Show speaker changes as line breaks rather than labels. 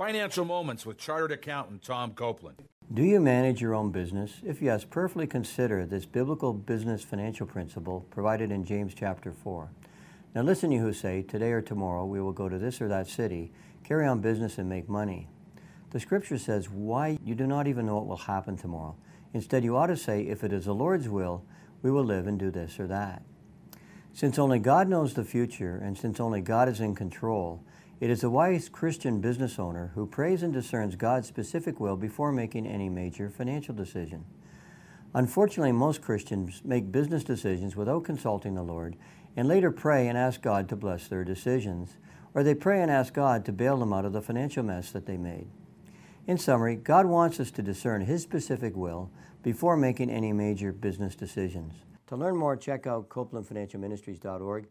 Financial Moments with Chartered Accountant Tom Copeland.
Do you manage your own business? If yes, prayerfully consider this biblical business financial principle provided in James chapter 4. Now listen, you who say, Today or tomorrow we will go to this or that city, carry on business, and make money. The scripture says, Why you do not even know what will happen tomorrow. Instead, you ought to say, If it is the Lord's will, we will live and do this or that. Since only God knows the future, and since only God is in control, it is a wise Christian business owner who prays and discerns God's specific will before making any major financial decision. Unfortunately, most Christians make business decisions without consulting the Lord and later pray and ask God to bless their decisions, or they pray and ask God to bail them out of the financial mess that they made. In summary, God wants us to discern His specific will before making any major business decisions. To learn more, check out CopelandFinancialMinistries.org